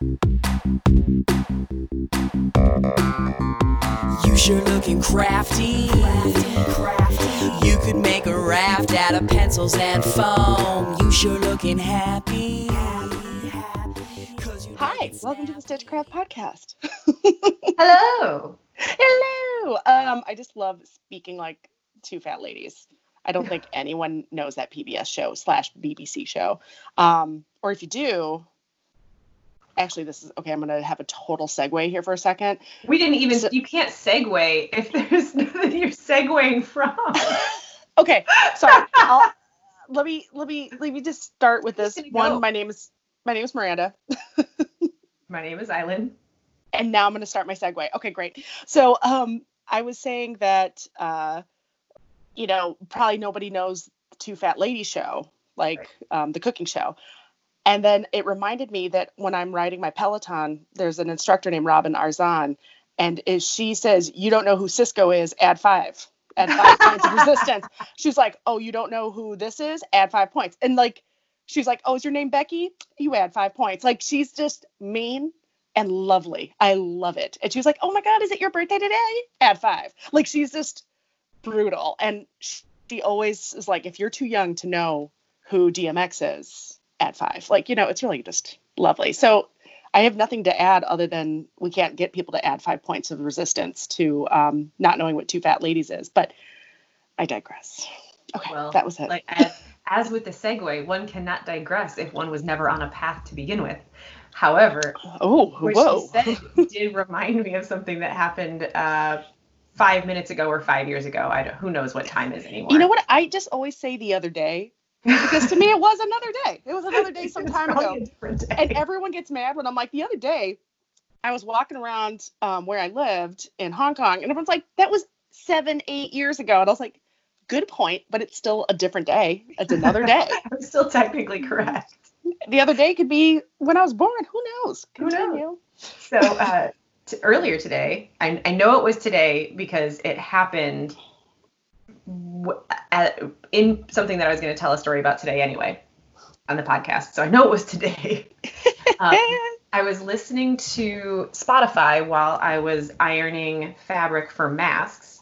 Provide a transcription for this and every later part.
You sure looking crafty. You could make a raft out of pencils and foam. You sure looking happy. Hi, welcome to the Stitchcraft podcast. Hello. Hello. Um, I just love speaking like two fat ladies. I don't think anyone knows that PBS show slash BBC show. Um, or if you do, actually, this is okay. I'm gonna have a total segue here for a second. We didn't even. So- you can't segue if there's nothing you're segueing from. Okay, sorry. I'll, let me let me let me just start with this one. go. My name is my name is Miranda. My name is Island. and now I'm going to start my segue. Okay, great. So, um, I was saying that, uh, you know, probably nobody knows the Two Fat lady show, like um, the cooking show. And then it reminded me that when I'm riding my Peloton, there's an instructor named Robin Arzón, and if she says you don't know who Sisqó is, add five, add five points of resistance. She's like, oh, you don't know who this is, add five points, and like. She's like, "Oh, is your name Becky? You add five points." Like she's just mean and lovely. I love it. And she was like, "Oh my God, is it your birthday today?" Add five. Like she's just brutal, and she always is like, "If you're too young to know who DMX is, add five. Like you know, it's really just lovely. So I have nothing to add other than we can't get people to add five points of resistance to um, not knowing what two fat ladies is. But I digress. Okay, Well, that was it. Like as, as with the segue, one cannot digress if one was never on a path to begin with. However, oh, what whoa. she said did remind me of something that happened uh, five minutes ago or five years ago. I don't, who knows what time is anymore. You know what? I just always say the other day because to me it was another day. It was another day some time ago. a different day. and everyone gets mad when I'm like, the other day, I was walking around um, where I lived in Hong Kong, and everyone's like, that was seven, eight years ago. And I was like, good point, but it's still a different day. It's another day. I'm still technically correct. the other day could be when I was born. Who knows? Who knows? So uh, t- earlier today, I, I know it was today because it happened in something that I was going to tell a story about today anyway on the podcast. So I know it was today. Um, I was listening to Spotify while I was ironing fabric for masks.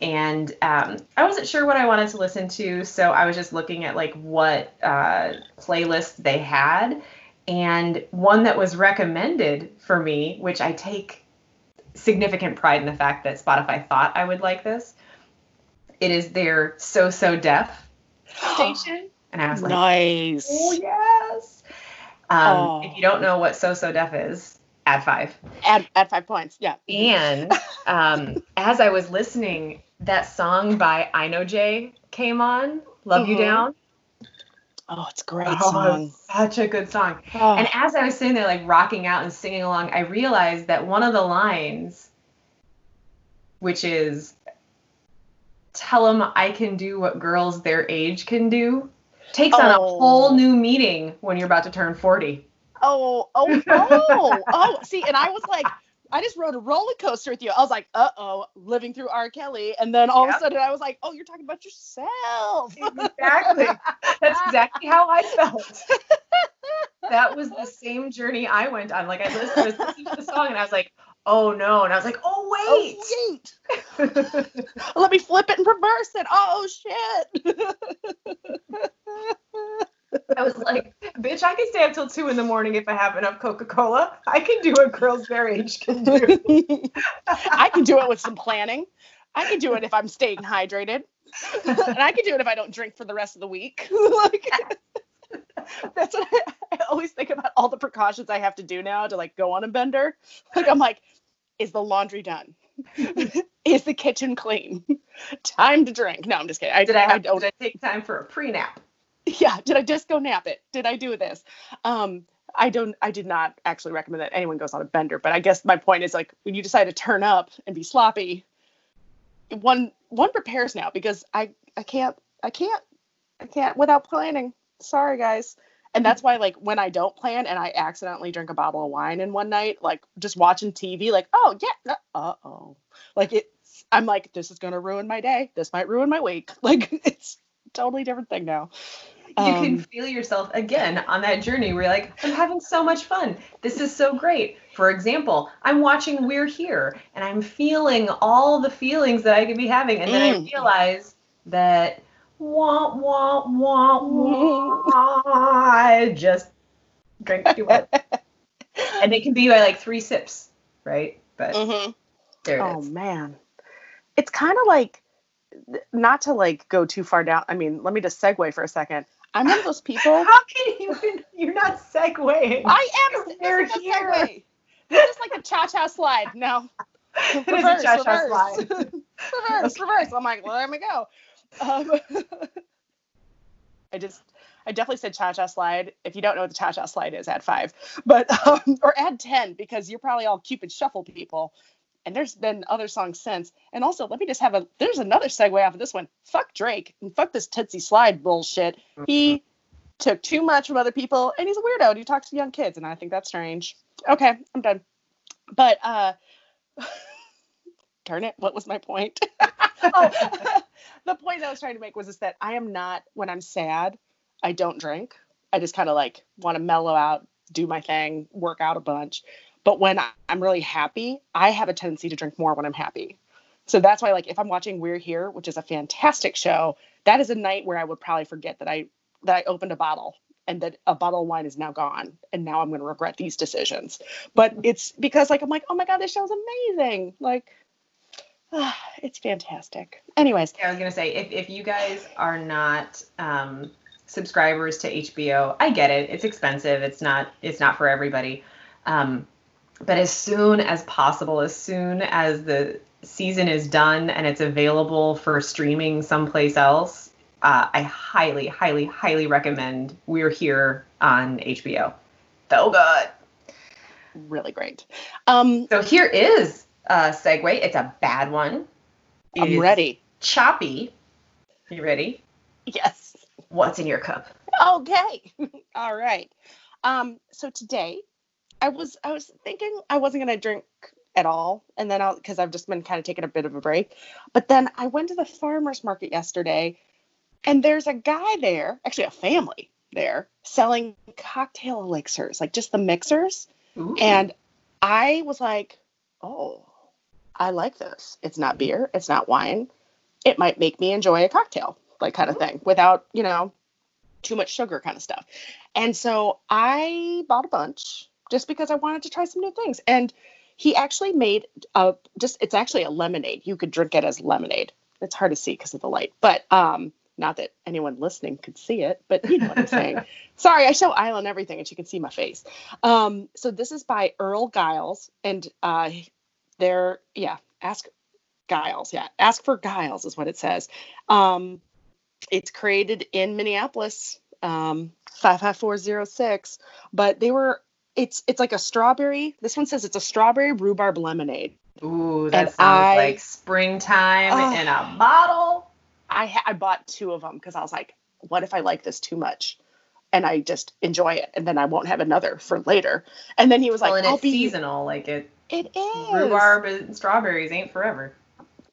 And um, I wasn't sure what I wanted to listen to, so I was just looking at like what uh, playlist they had, and one that was recommended for me, which I take significant pride in the fact that Spotify thought I would like this. It is their So So Def station, and I was like, nice. Oh yes. Um, Oh. If you don't know what So So Def is, add five. Add, add five points. Yeah. And um, as I was listening, that song by INOJ came on, "Love You Mhm. Down." Oh, it's a great Oh, song. such a good song. Oh, And as I was sitting there, like rocking out and singing along, I realized that one of the lines, which is, "Tell them I can do what girls their age can do," takes on a Oh. whole new meaning when you're about to turn forty. oh, oh, oh, oh. See, and I was like, I just rode a roller coaster with you. I was like, uh oh, living through R. Kelly. And then all of a sudden I was like, oh, you're talking about yourself. Exactly. That's exactly how I felt. That was the same journey I went on. Like I listened, I was listening to the song and I was like, oh no. And I was like, oh wait. Oh, wait. Let me flip it and reverse it. Oh, shit. I was like, bitch, I can stay up till two in the morning if I have enough Coca-Cola. I can do what girls their age can do. I can do it with some planning. I can do it if I'm staying hydrated. and I can do it if I don't drink for the rest of the week. like, that's what I, I always think about all the precautions I have to do now to like go on a bender. Like I'm like, is the laundry done? is the kitchen clean? Time to drink. No, I'm just kidding. I, Did I have don't did I take time for a pre-nap? yeah did i just go nap it did i do this um i don't i did not actually recommend that anyone goes on a bender but i guess my point is like when you decide to turn up and be sloppy one one prepares now because i i can't i can't i can't without planning sorry guys and that's why like when i don't plan and i accidentally drink a bottle of wine in one night like just watching tv like oh yeah uh-oh like it's i'm like this is going to ruin my day this might ruin my week like it's a totally different thing now you can Um, feel yourself again on that journey where you're like, I'm having so much fun. This is so great. For example, I'm watching We're Here and I'm feeling all the feelings that I could be having. And then I Mm. realize that wah, wah, wah, wah, I just drank too much. and it can be by like three sips, right? But Mhm. there it Oh is. man, it's kind of like not to like go too far down. I mean, let me just segue for a second. I'm one of those people. How can you? You're not segueing. I am. This We're is a here. segue. This is like a cha-cha slide. No, It is a cha-cha slide. reverse, reverse. I'm like, well, let me go. Um, I just, I definitely said cha-cha slide. If you don't know what the cha-cha slide is, add five, but um, or add ten because you're probably all Cupid Shuffle people. And there's been other songs since. And also, let me just have a. There's another segue off of this one. Fuck Drake and fuck this Toosie Slide bullshit. He took too much from other people, and he's a weirdo. And he talks to young kids, and I think that's strange. Okay, I'm done. But uh, darn it, what was my point? the point I was trying to make was just that I am not when I'm sad, I don't drink. I just kind of like want to mellow out, do my thing, work out a bunch. But when I'm really happy, I have a tendency to drink more when I'm happy. So that's why, like, if I'm watching We're Here, which is a fantastic show, that is a night where I would probably forget that I that I opened a bottle and that a bottle of wine is now gone, and now I'm going to regret these decisions. But it's because, like, I'm like, oh my god, this show's amazing. Like, it's fantastic. Anyways, I was gonna say if, if you guys are not um, subscribers to HBO, I get it. It's expensive. It's not it's not for everybody. Um, but as soon as possible, as soon as the season is done and it's available for streaming someplace else, uh, I highly, highly, highly recommend We're Here on HBO. So good. really great. Um, So here is a segue. It's a bad one. It I'm ready. Choppy. You ready? Yes. What's in your cup? Okay. All right. Um, so today I was I was thinking I wasn't gonna drink at all, and then I'll because I've just been kind of taking a bit of a break. But then I went to the farmers market yesterday, and there's a guy there, actually a family there, selling cocktail elixirs, like just the mixers. Ooh. And I was like, oh, I like this. It's not beer, it's not wine. It might make me enjoy a cocktail, like kind of thing, without, you know, too much sugar kind of stuff. And so I bought a bunch just because I wanted to try some new things. And he actually made a just it's actually a lemonade. You could drink it as lemonade. It's hard to see because of the light, but um not that anyone listening could see it, but you know what I'm saying. Sorry, I show Island everything and she can see my face. Um, so this is by Earl Giles, and uh, they're yeah, ask Giles, yeah, ask for Giles is what it says. Um, it's created in Minneapolis, um, five five four zero six, but they were. It's it's like a strawberry. This one says it's a strawberry rhubarb lemonade. Ooh, that And sounds I- like springtime Oh. in a bottle. I I bought two of them because I was like, what if I like this too much? And I just enjoy it, and then I won't have another for later. And then he was well, like, and "I'll it's be seasonal. Like it, It is rhubarb and strawberries ain't forever.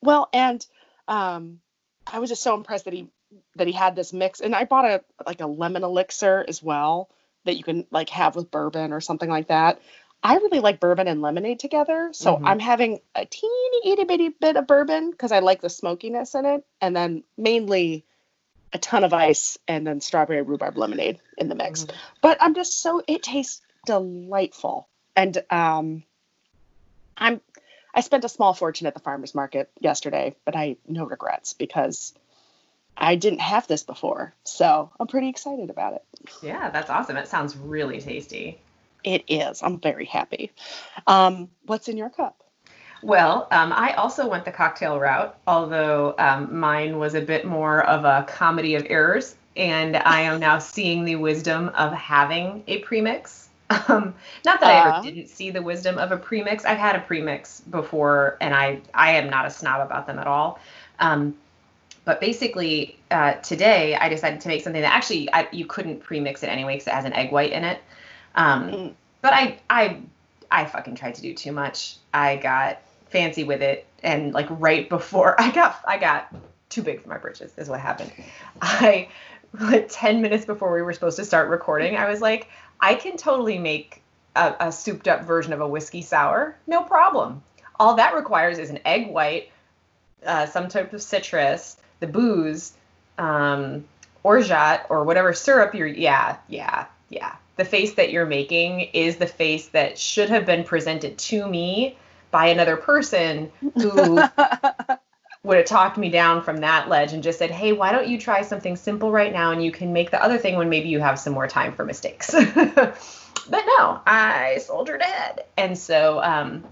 Well, and um, I was just so impressed that he that he had this mix, and I bought a like a lemon elixir as well that you can like have with bourbon or something like that. I really like bourbon and lemonade together, so Mhm. I'm having a teeny itty bitty bit of bourbon because I like the smokiness in it, and then mainly a ton of ice and then strawberry rhubarb lemonade in the mix. Mhm. But I'm just so it tastes delightful, and um, I'm I spent a small fortune at the farmers market yesterday, but I no regrets because I didn't have this before. So I'm pretty excited about it. Yeah, that's awesome. It sounds really tasty. It is. I'm very happy. Um, what's in your cup? Well, um, I also went the cocktail route, although um, mine was a bit more of a comedy of errors, and I am now seeing the wisdom of having a premix. Um, not that I Uh. ever didn't see the wisdom of a premix. I've had a premix before, and I I am not a snob about them at all. Um, but basically, uh, today I decided to make something that actually I, you couldn't premix it anyway because it has an egg white in it. Um, Mm. but I I I fucking tried to do too much. I got fancy with it, and like right before I got I got too big for my britches is what happened. I like 10 minutes before we were supposed to start recording. I was like, I can totally make a, a souped up version of a whiskey sour, no problem. All that requires is an egg white, uh, some type of citrus, the booze, um, orgeat, or whatever syrup you're. Yeah, yeah, yeah. The face that you're making is the face that should have been presented to me by another person who would have talked me down from that ledge and just said, hey, why don't you try something simple right now and you can make the other thing when maybe you have some more time for mistakes. but no, I soldiered ahead. And so um,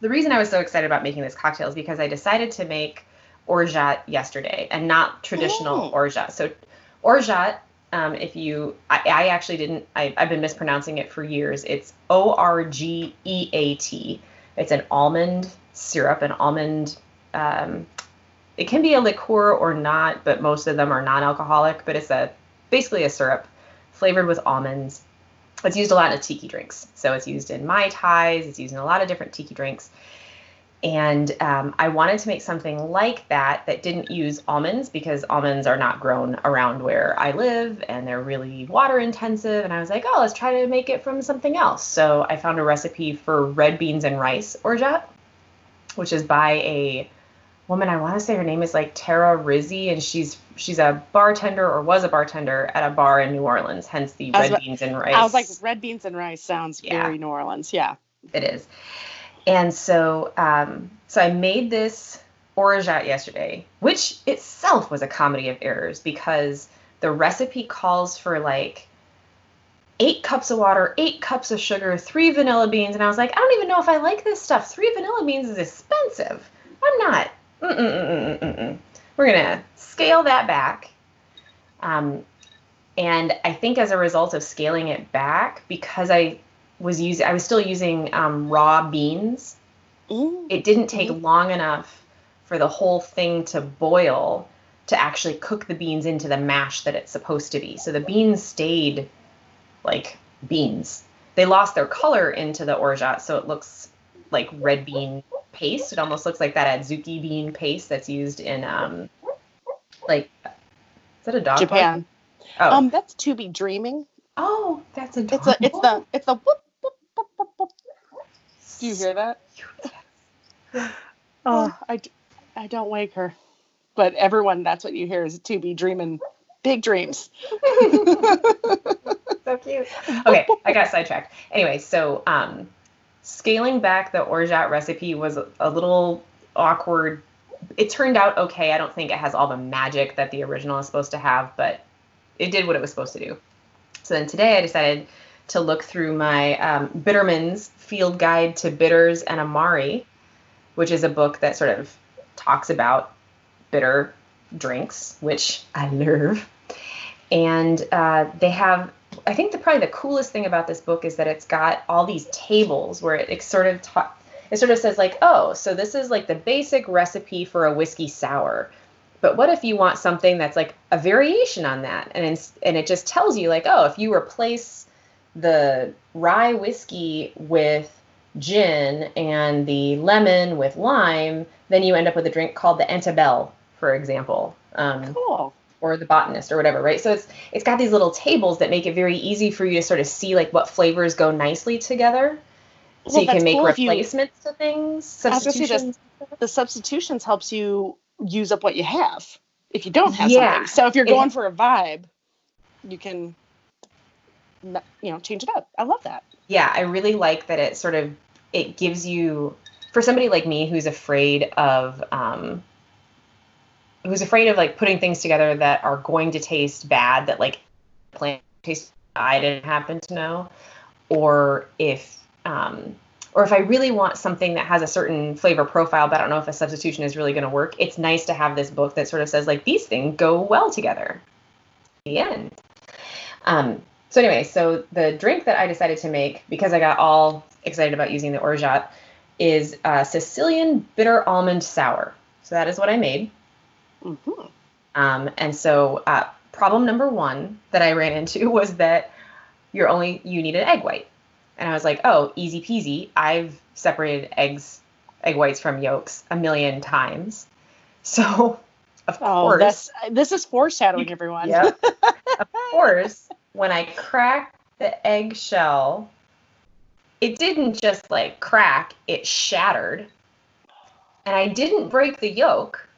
the reason I was so excited about making this cocktail is because I decided to make orgeat yesterday and not traditional Oh. orgeat. So orgeat, um, if you, I, I actually didn't, I, I've been mispronouncing it for years. It's O R G E A T. It's an almond syrup, an almond. Um, it can be a liqueur or not, but most of them are non-alcoholic. But it's a basically a syrup flavored with almonds. It's used a lot in tiki drinks. So it's used in mai tais. It's used in a lot of different tiki drinks. And um, I wanted to make something like that that didn't use almonds because almonds are not grown around where I live and they're really water intensive. And I was like, oh, let's try to make it from something else. So I found a recipe for red beans and rice orgeat, which is by a woman. I want to say her name is like Tara Rizzi, and she's she's a bartender or was a bartender at a bar in New Orleans. Hence the red about- beans and rice. I was like, red beans and rice sounds Yeah. very New Orleans. Yeah. it is. And so, um, so I made this orgeat yesterday, which itself was a comedy of errors because the recipe calls for like eight cups of water, eight cups of sugar, three vanilla beans, and I was like, I don't even know if I like this stuff. Three vanilla beans is expensive. I'm not. Mm-mm-mm-mm-mm-mm. We're gonna scale that back. Um, and I think as a result of scaling it back, because I was using, I was still using um, raw beans. Mm. It didn't take long enough for the whole thing to boil to actually cook the beans into the mash that it's supposed to be. So the beans stayed like beans. They lost their color into the orgeat, so it looks like red bean paste. It almost looks like that adzuki bean paste that's used in um like is that a dog? Japan. Oh, Um, that's to be dreaming. oh, that's a. It's a, it's the, it's the whoop, whoop, whoop, whoop, whoop. Do you hear that? Oh, I. I don't wake her, but everyone, that's what you hear is to be dreaming big dreams. so cute. Okay, I got sidetracked. Anyway, so um, scaling back the orgeat recipe was a, little awkward. It turned out okay. I don't think it has all the magic that the original is supposed to have, but it did what it was supposed to do. So then today I decided to look through my um, Bitterman's Field Guide to Bitters and Amari, which is a book that sort of talks about bitter drinks, which I love. And uh, they have, I think the probably the coolest thing about this book is that it's got all these tables where it, it sort of ta- it sort of says like, oh, so this is like the basic recipe for a whiskey sour. But what if you want something that's like a variation on that? And it's, and it just tells you like, oh, if you replace the rye whiskey with gin and the lemon with lime, then you end up with a drink called the Antabel, for example. Um, Cool. Or the botanist or whatever, right? So it's it's got these little tables that make it very easy for you to sort of see like what flavors go nicely together. So Well, you can make cool if you- replacements to things, I was gonna say this- substitutions. The substitutions helps you use up what you have if you don't have Yeah. something. So if you're It- going for a vibe, you can, you know, change it up. I love that. yeah, I really like that it sort of it gives you for somebody like me who's afraid of um who's afraid of like putting things together that are going to taste bad that like plant taste I didn't happen to know or if um or if I really want something that has a certain flavor profile, but I don't know if a substitution is really going to work, it's nice to have this book that sort of says like these things go well together. The end. Um, so anyway, so the drink that I decided to make because I got all excited about using the orgeat is uh, Sicilian bitter almond sour. So that is what I made. Hmm Um, and so uh, problem number one that I ran into was that you're only you need an egg white, and I was like, oh, easy peasy. I've separated eggs, egg whites from yolks a million times, so of Oh, course. that's this is foreshadowing, everyone. Yep. course, when I cracked the eggshell, it didn't just like crack, it shattered. And I didn't break the yolk,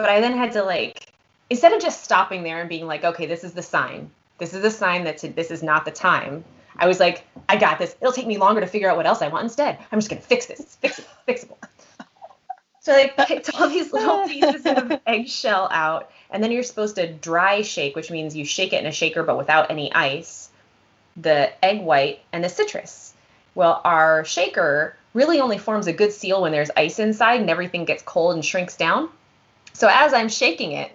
but I then had to like instead of just stopping there and being like, okay, this is the sign. This is the sign that this is not the time. I was like, I got this. It'll take me longer to figure out what else I want instead. I'm just gonna fix this. It's fix it. Fixable. So I picked all these little pieces of eggshell out, and then you're supposed to dry shake, which means you shake it in a shaker but without any ice, the egg white and the citrus. Well, our shaker really only forms a good seal when there's ice inside and everything gets cold and shrinks down. So as I'm shaking it,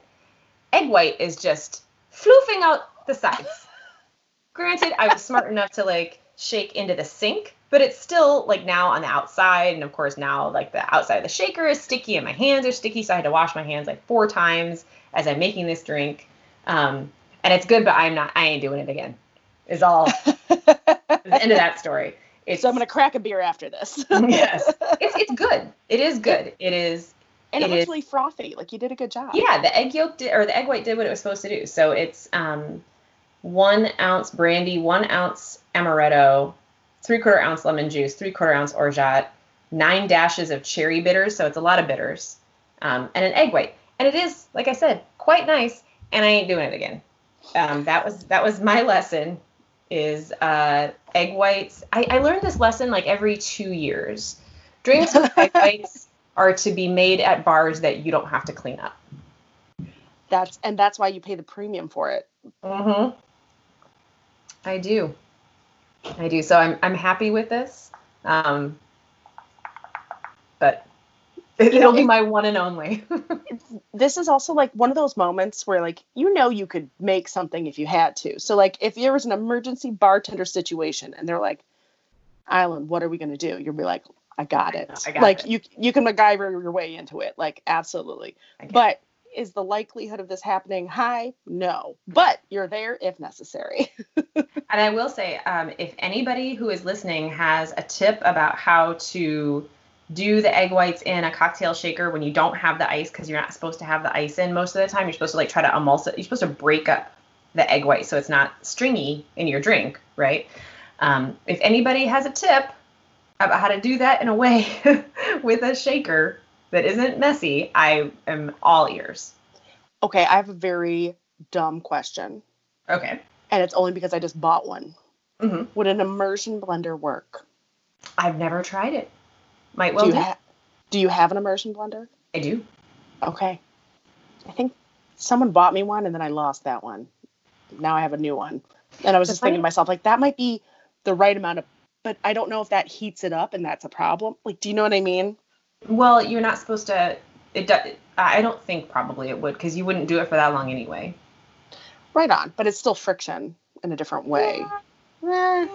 egg white is just floofing out the sides. Granted, I was smart enough to like shake into the sink, but it's still like now on the outside. And of course, now like the outside of the shaker is sticky and my hands are sticky. So I had to wash my hands like four times as I'm making this drink. Um, and it's good, but I'm not, I ain't doing it again, is all the end of that story. It's, so I'm gonna crack a beer after this. yes, it's it's good. It is good. It is and it, it looks is, really frothy. Like you did a good job. Yeah, the egg yolk did, or the egg white did what it was supposed to do. So it's um, one ounce brandy, one ounce amaretto, three quarter ounce lemon juice, three quarter ounce orgeat, nine dashes of cherry bitters. So it's a lot of bitters, um, and an egg white. And it is, like I said, quite nice. And I ain't doing it again. Um, that was that was my lesson. Is uh, egg whites. I, I learned this lesson like every two years. Drinks with egg whites are to be made at bars that you don't have to clean up. That's and that's why you pay the premium for it. Mhm. I do. I do. So I'm I'm happy with this. Um, but it, will be my one and only. this is also like one of those moments where like you know you could make something if you had to. So like if there was an emergency bartender situation and they're like, Island, what are we gonna do? You'll be like, I got it. I got like it. you you can MacGyver your way into it. Like absolutely. But is the likelihood of this happening high? No. But you're there if necessary. and I will say, um, if anybody who is listening has a tip about how to do the egg whites in a cocktail shaker when you don't have the ice, because you're not supposed to have the ice in most of the time, you're supposed to like try to emulsify. You're supposed to break up the egg white so it's not stringy in your drink, right? Um, if anybody has a tip, about how to do that in a way with a shaker that isn't messy, I am all ears. Okay, I have a very dumb question. Okay. And it's only because I just bought one. Mm-hmm. Would an immersion blender work? I've never tried it. Might well do. You, ha- do you have an immersion blender? I do. Okay. I think someone bought me one and then I lost that one. Now I have a new one. And I was just thinking to myself, like, that might be the right amount of but I don't know if that heats it up and that's a problem. Like, do you know what I mean? Well, you're not supposed to. It. I don't think probably it would because you wouldn't do it for that long anyway. Right on, but it's still friction in a different way. Eh,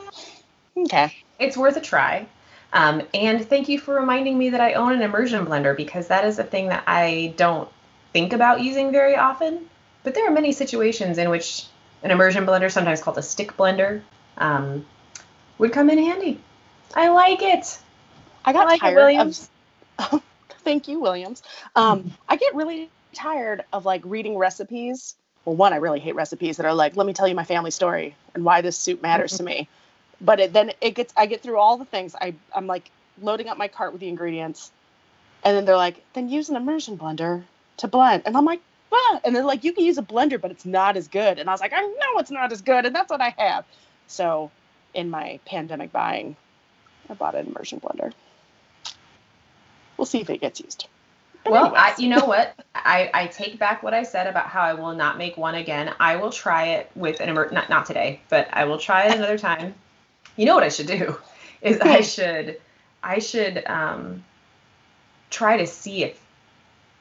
okay. It's worth a try. Um, and thank you for reminding me that I own an immersion blender because that is a thing that I don't think about using very often. But there are many situations in which an immersion blender, sometimes called a stick blender, um, would come in handy. I like it. I got I like tired it, Williams. Of, thank you, Williams. Um, I get really tired of like reading recipes. Well, one, I really hate recipes that are like, let me tell you my family story and why this soup matters to me. But it, then it gets, I get through all the things. I, I'm like loading up my cart with the ingredients, and then they're like, then use an immersion blender to blend, and I'm like, ah. and they're like, you can use a blender, but it's not as good. And I was like, I know it's not as good, and that's what I have. So in my pandemic buying, I bought an immersion blender. We'll see if it gets used. But well, I, you know what? I, I take back what I said about how I will not make one again. I will try it with an immer not not today, but I will try it another time. You know what I should do is I should I should um, try to see if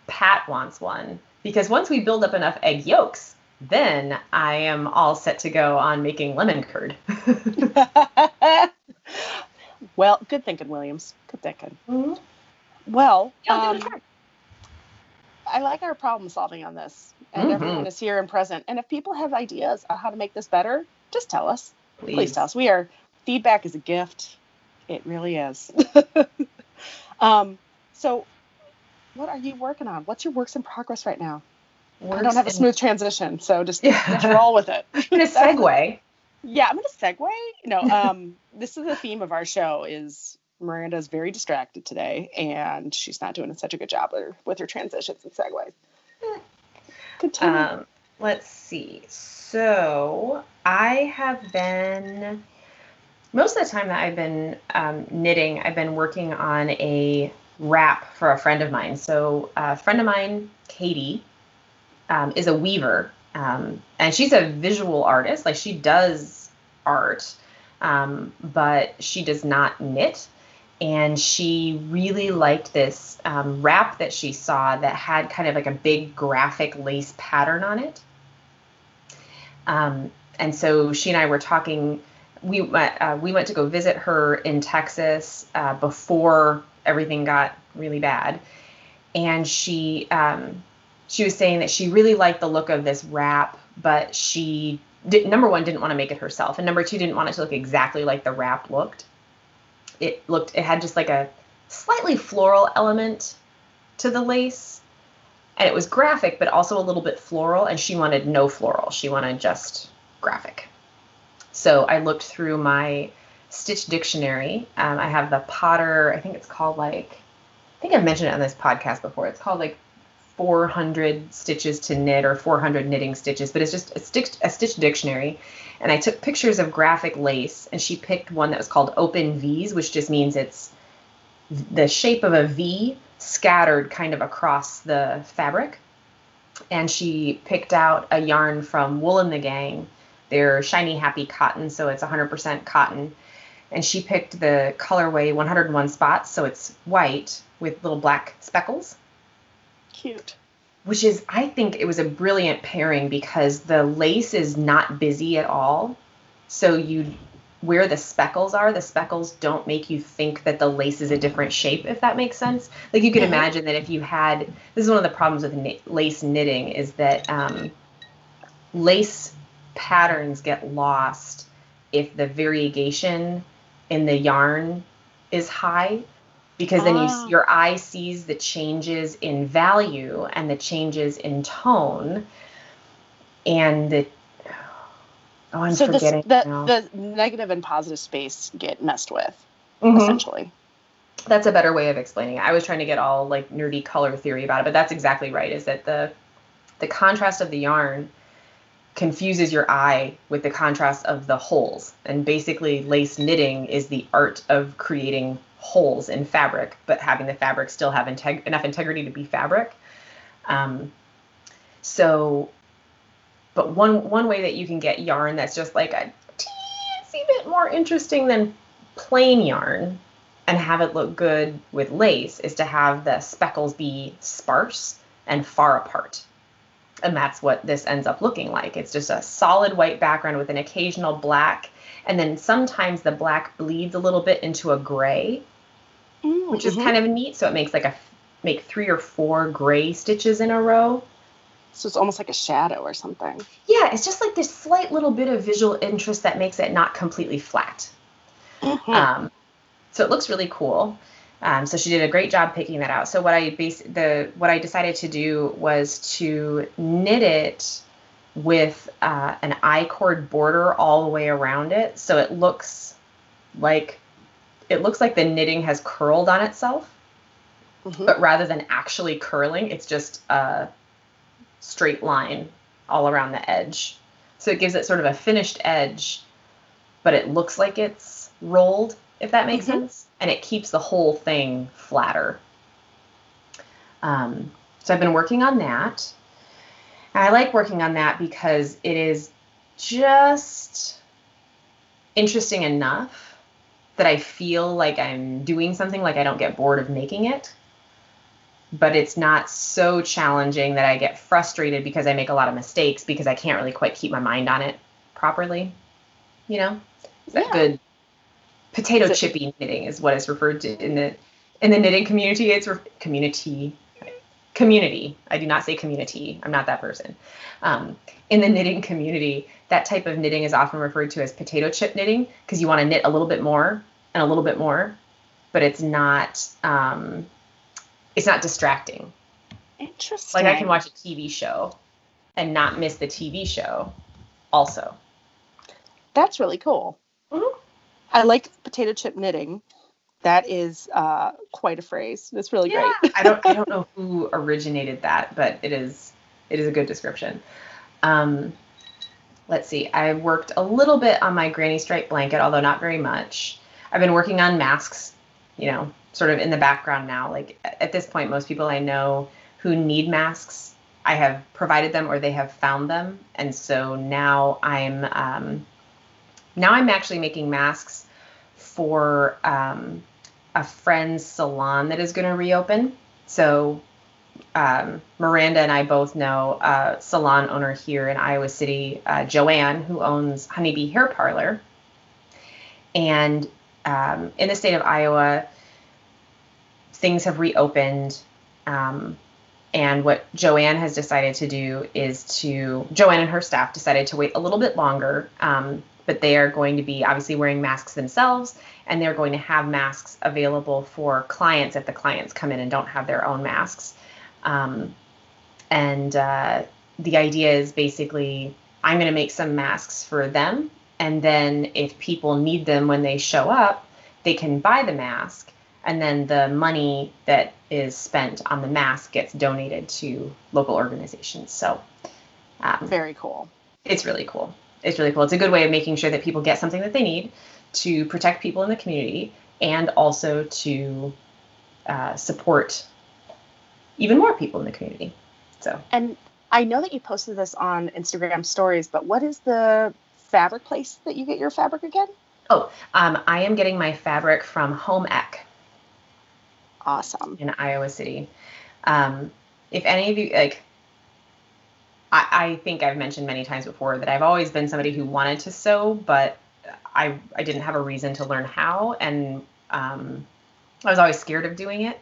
Pat wants one because once we build up enough egg yolks, then I am all set to go on making lemon curd. well, good thinking, Williams. Good thinking. Mm-hmm. Well, yeah, um, I like our problem solving on this, and mm-hmm. everyone is here and present. And if people have ideas on how to make this better, just tell us. Please, Please tell us. We are feedback is a gift. It really is. um, so, what are you working on? What's your works in progress right now? I don't have a smooth transition, so just, Yeah. just roll with it. in a segue. Yeah, I'm gonna segue. No, um, this is the theme of our show. Is Miranda's very distracted today, and she's not doing such a good job with her, with her transitions and segues. Continue. Um, let's see. So I have been most of the time that I've been um, knitting, I've been working on a wrap for a friend of mine. So a friend of mine, Katie, um, is a weaver, um, and she's a visual artist. Like she does art, um, but she does not knit. And she really liked this um, wrap that she saw that had kind of like a big graphic lace pattern on it. Um, and so she and I were talking. We went, uh, we went to go visit her in Texas uh, before everything got really bad, and she um, she was saying that she really liked the look of this wrap, but she did, number one didn't want to make it herself, and number two didn't want it to look exactly like the wrap looked. It looked it had just like a slightly floral element to the lace, and it was graphic but also a little bit floral and she wanted no floral she wanted just graphic so i looked through my stitch dictionary um, i have the potter i think it's called like i think i've mentioned it on this podcast before it's called like 400 stitches to knit or 400 knitting stitches but it's just a stitch, a stitch dictionary and i took pictures of graphic lace and she picked one that was called open v's which just means it's the shape of a v scattered kind of across the fabric. And she picked out a yarn from Wool and the Gang. They're shiny happy cotton, so it's 100% cotton. And she picked the colorway 101 spots, so it's white with little black speckles, Cute. which is, I think it was a brilliant pairing because the lace is not busy at all. So you where the speckles are, the speckles don't make you think that the lace is a different shape, if that makes sense. Like you could Mhm. imagine that if you had, this is one of the problems with knit, lace knitting is that um, lace patterns get lost if the variegation in the yarn is high because then you Ah. your eye sees the changes in value and the changes in tone and the oh i'm so this, forgetting the now. the negative and positive space get messed with Mhm. essentially. that's a better way of explaining it. I was trying to get all like nerdy color theory about it, but that's exactly right. Is that the the contrast of the yarn confuses your eye with the contrast of the holes. And basically lace knitting is the art of creating holes in fabric, but having the fabric still have integ- enough integrity to be fabric. Um, so but one one way that you can get yarn that's just like a teensy bit more interesting than plain yarn and have it look good with lace is to have the speckles be sparse and far apart. And that's what this ends up looking like. It's just a solid white background with an occasional black. And then sometimes the black bleeds a little bit into a gray, which is kind of neat. So it makes like a make three or four gray stitches in a row. so it's almost like a shadow or something. Yeah, it's just like this slight little bit of visual interest that makes it not completely flat. Mhm. Um, so it looks really cool. Um, so she did a great job picking that out. So what I base the what I decided to do was to knit it with uh, an I cord border all the way around it, so it looks like it looks like the knitting has curled on itself, Mhm. but rather than actually curling, it's just a straight line all around the edge. So it gives it sort of a finished edge, but it looks like it's rolled, if that makes Mhm. sense. And it keeps the whole thing flatter. Um, so I've been working on that. I like working on that because it is just interesting enough that I feel like I'm doing something, like I don't get bored of making it. But it's not so challenging that I get frustrated because I make a lot of mistakes because I can't really quite keep my mind on it properly. You know? That Yeah. good? Potato chippy knitting is what is referred to in the in the knitting community. It's re- community community. I do not say community. I'm not that person. Um, in the knitting community, that type of knitting is often referred to as potato chip knitting because you want to knit a little bit more and a little bit more, but it's not um, it's not distracting. Interesting. Like I can watch a TV show and not miss the TV show also. That's really cool. Mhm. I like potato chip knitting. That is uh, quite a phrase. That's really Yeah, great. I don't I don't know who originated that, but it is it is a good description. Um, let's see. I worked a little bit on my granny stripe blanket, although not very much. I've been working on masks, you know, sort of in the background now. Like at this point, most people I know who need masks, I have provided them or they have found them, and so now I'm um, now I'm actually making masks for um, a friend's salon that is going to reopen. So um, Miranda and I both know a salon owner here in Iowa City, uh, Joanne, who owns Honeybee Hair Parlor. And um, in the state of Iowa, things have reopened. Um, and what Joanne has decided to do is to, Joanne and her staff decided to wait a little bit longer, um, but they are going to be obviously wearing masks themselves and they're going to have masks available for clients if the clients come in and don't have their own masks. Um, and uh, the idea is basically I'm going to make some masks for them. And then if people need them when they show up, they can buy the mask. And then the money that is spent on the mask gets donated to local organizations. So um, Very cool. it's really cool. It's really cool. It's a good way of making sure that people get something that they need to protect people in the community and also to uh, support even more people in the community. So And I know that you posted this on Instagram stories, but what is the fabric place that you get your fabric again? Oh, um, I am getting my fabric from Home Ec Awesome. in Iowa City. Um, if any of you like, I, I think I've mentioned many times before that I've always been somebody who wanted to sew, but I I didn't have a reason to learn how, and um, I was always scared of doing it.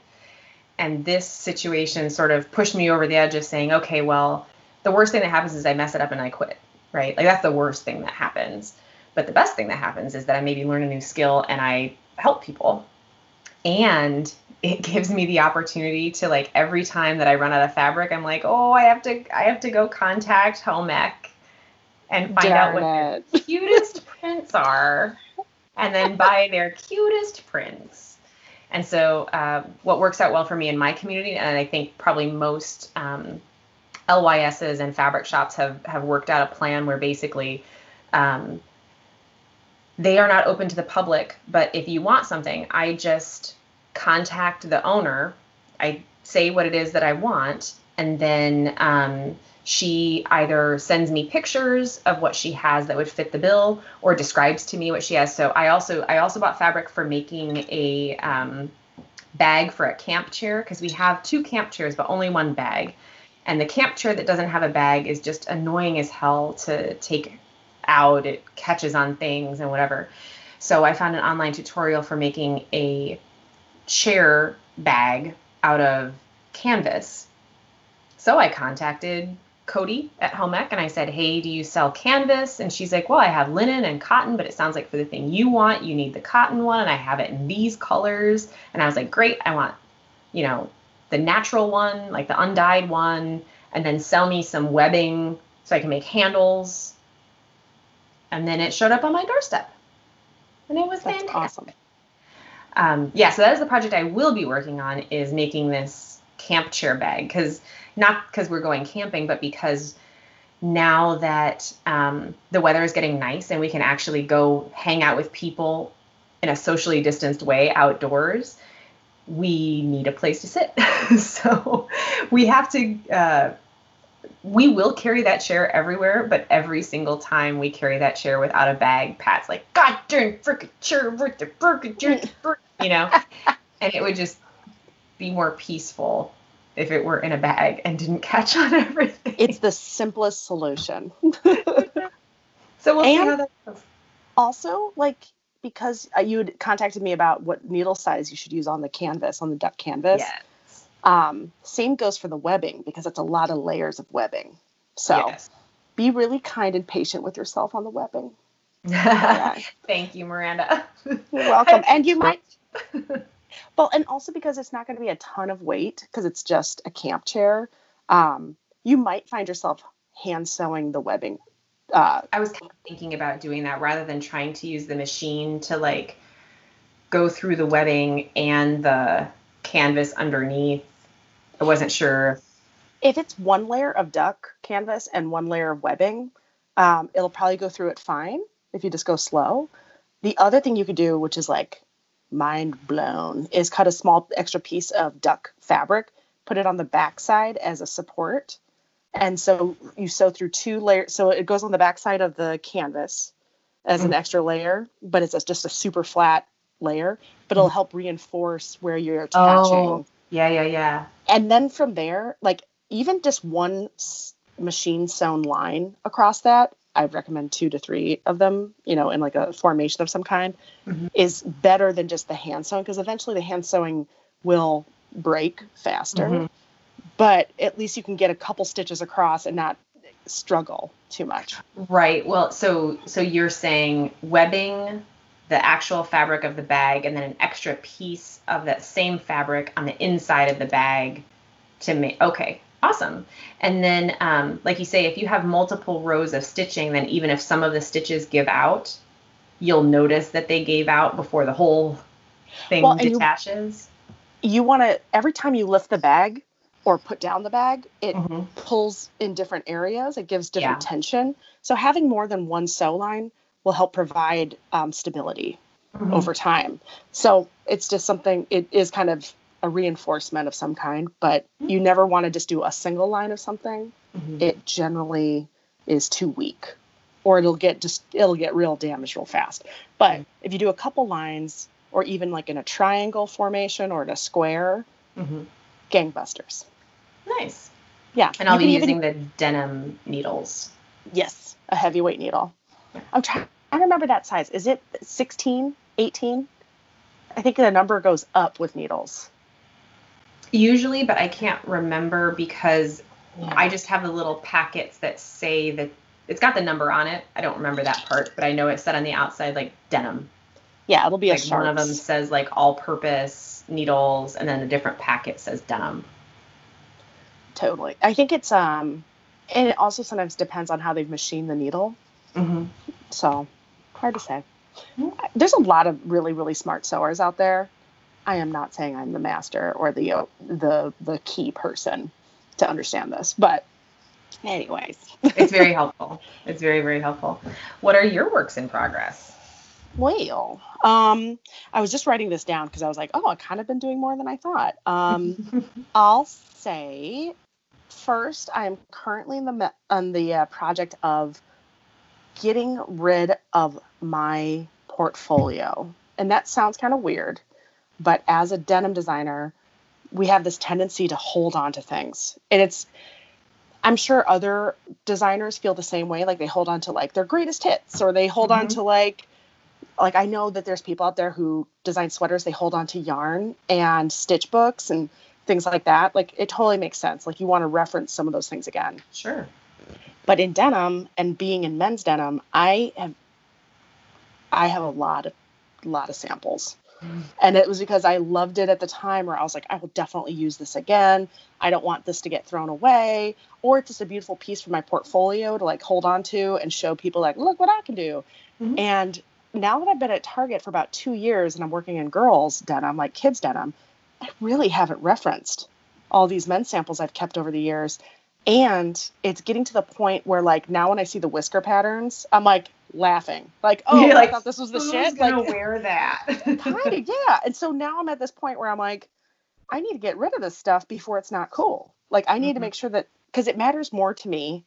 And this situation sort of pushed me over the edge of saying, okay, well, the worst thing that happens is I mess it up and I quit, right? Like that's the worst thing that happens. But the best thing that happens is that I maybe learn a new skill and I help people. And it gives me the opportunity to like every time that I run out of fabric, I'm like, oh, I have to I have to go contact Home Ec and find out what Darn their cutest prints are, and then buy their cutest prints. And so, uh, what works out well for me in my community, and I think probably most um, LYSs and fabric shops have have worked out a plan where basically um, they are not open to the public. But if you want something, I just contact the owner. I say what it is that I want, and then um, she either sends me pictures of what she has that would fit the bill, or describes to me what she has. So I also I also bought fabric for making a um, bag for a camp chair because we have two camp chairs but only one bag, and the camp chair that doesn't have a bag is just annoying as hell to take out. It catches on things and whatever. So I found an online tutorial for making a chair bag out of canvas. So I contacted Cody at Home Ec and I said, Hey, do you sell canvas? And she's like, Well, I have linen and cotton, but it sounds like for the thing you want, you need the cotton one. And I have it in these colors. And I was like, Great, I want, you know, the natural one, like the undyed one, and then sell me some webbing so I can make handles. And then it showed up on my doorstep. And it was That's fantastic awesome. Um, yeah, so that is the project I will be working on is making this camp chair bag because not because we're going camping, but because now that um, the weather is getting nice and we can actually go hang out with people in a socially distanced way outdoors, we need a place to sit. so we have to. Uh, we will carry that chair everywhere, but every single time we carry that chair without a bag, Pat's like, God darn frickin' chair frickin' chair, you know? and it would just be more peaceful if it were in a bag and didn't catch on everything. It's the simplest solution. so we'll see how that goes. also, like, because uh, you had contacted me about what needle size you should use on the canvas, on the duck canvas. Yes. Um, same goes for the webbing because it's a lot of layers of webbing. So Yes. be really kind and patient with yourself on the webbing. Thank you, Miranda. You're welcome. And you might, well, and also because it's not going to be a ton of weight because it's just a camp chair, um, you might find yourself hand sewing the webbing. Uh, I was kind of thinking about doing that rather than trying to use the machine to like go through the webbing and the canvas underneath. I wasn't sure. if it's one layer of duck canvas and one layer of webbing, um, it'll probably go through it fine if you just go slow. The other thing you could do, which is like mind blown, is cut a small extra piece of duck fabric, put it on the back side as a support. And so you sew through two layers. So it goes on the back side of the canvas as an Mhm. extra layer, but it's just a super flat layer, but it'll help reinforce where you're attaching Oh, yeah, yeah, yeah. and then from there like even just one machine sewn line across that i recommend two to three of them you know in like a formation of some kind Mhm. is better than just the hand sewing because eventually the hand sewing will break faster Mhm. but at least you can get a couple stitches across and not struggle too much Right. Well, so so you're saying webbing the actual fabric of the bag and then an extra piece of that same fabric on the inside of the bag to make okay awesome and then um, like you say if you have multiple rows of stitching then even if some of the stitches give out you'll notice that they gave out before the whole thing Well, and you- detaches you want to every time you lift the bag or put down the bag it Mhm. pulls in different areas. It gives different Yeah. tension. So having more than one sew line will help provide um, stability Mhm. over time. So it's just something. It is kind of a reinforcement of some kind, but you never want to just do a single line of something. Mhm. It generally is too weak, or it'll get just it'll get real damaged real fast. But if you do a couple lines, or even like in a triangle formation or in a square, Mhm. gangbusters. nice Yeah, and i'll be can even- using the denim needles Yes, a heavyweight needle. I'm trying I remember that size. Is it 16, 18? I think the number goes up with needles. Usually, but I can't remember because I just have the little packets that say that it's got the number on it. I don't remember that part, but I know it said on the outside like denim. yeah, it'll be a Like one of them says like all-purpose needles, and then a different packet says denim. Totally. I think it's um, and it also sometimes depends on how they've machined the needle. Mm-hmm. So hard to say. Mhm. There's a lot of really really smart sewers out there. I am not saying I'm the master or the the the key person to understand this, but anyways. It's very helpful. It's very very helpful. What are your works in progress? Well, um, I was just writing this down because I was like, oh, I've kind of been doing more than I thought. Um, I'll say first, I am currently in the me- on the uh, project of getting rid of my portfolio, and that sounds kind of weird, but as a denim designer, we have this tendency to hold on to things, and it's. I'm sure other designers feel the same way. Like they hold on to like their greatest hits, or they hold on Mhm. to like like I know that there's people out there who design sweaters, they hold on to yarn and stitch books and things like that. Like it totally makes sense. Like you want to reference some of those things again. Sure. But in denim and being in men's denim, I have I have a lot of lot of samples. And it was because I loved it at the time where I was like, I will definitely use this again. I don't want this to get thrown away. Or it's just a beautiful piece for my portfolio to like hold on to and show people like, look what I can do. Mhm. And now that I've been at Target for about two years and I'm working in girls denim, like kids denim, I really haven't referenced all these men's samples I've kept over the years. And it's getting to the point where like now when I see the whisker patterns, I'm like laughing. Like, oh, You're I like, thought this was the Who's shit. gonna Like, wear that? kind of, yeah. And so now I'm at this point where I'm like, I need to get rid of this stuff before it's not cool. Like I need to Mhm. make sure that because it matters more to me,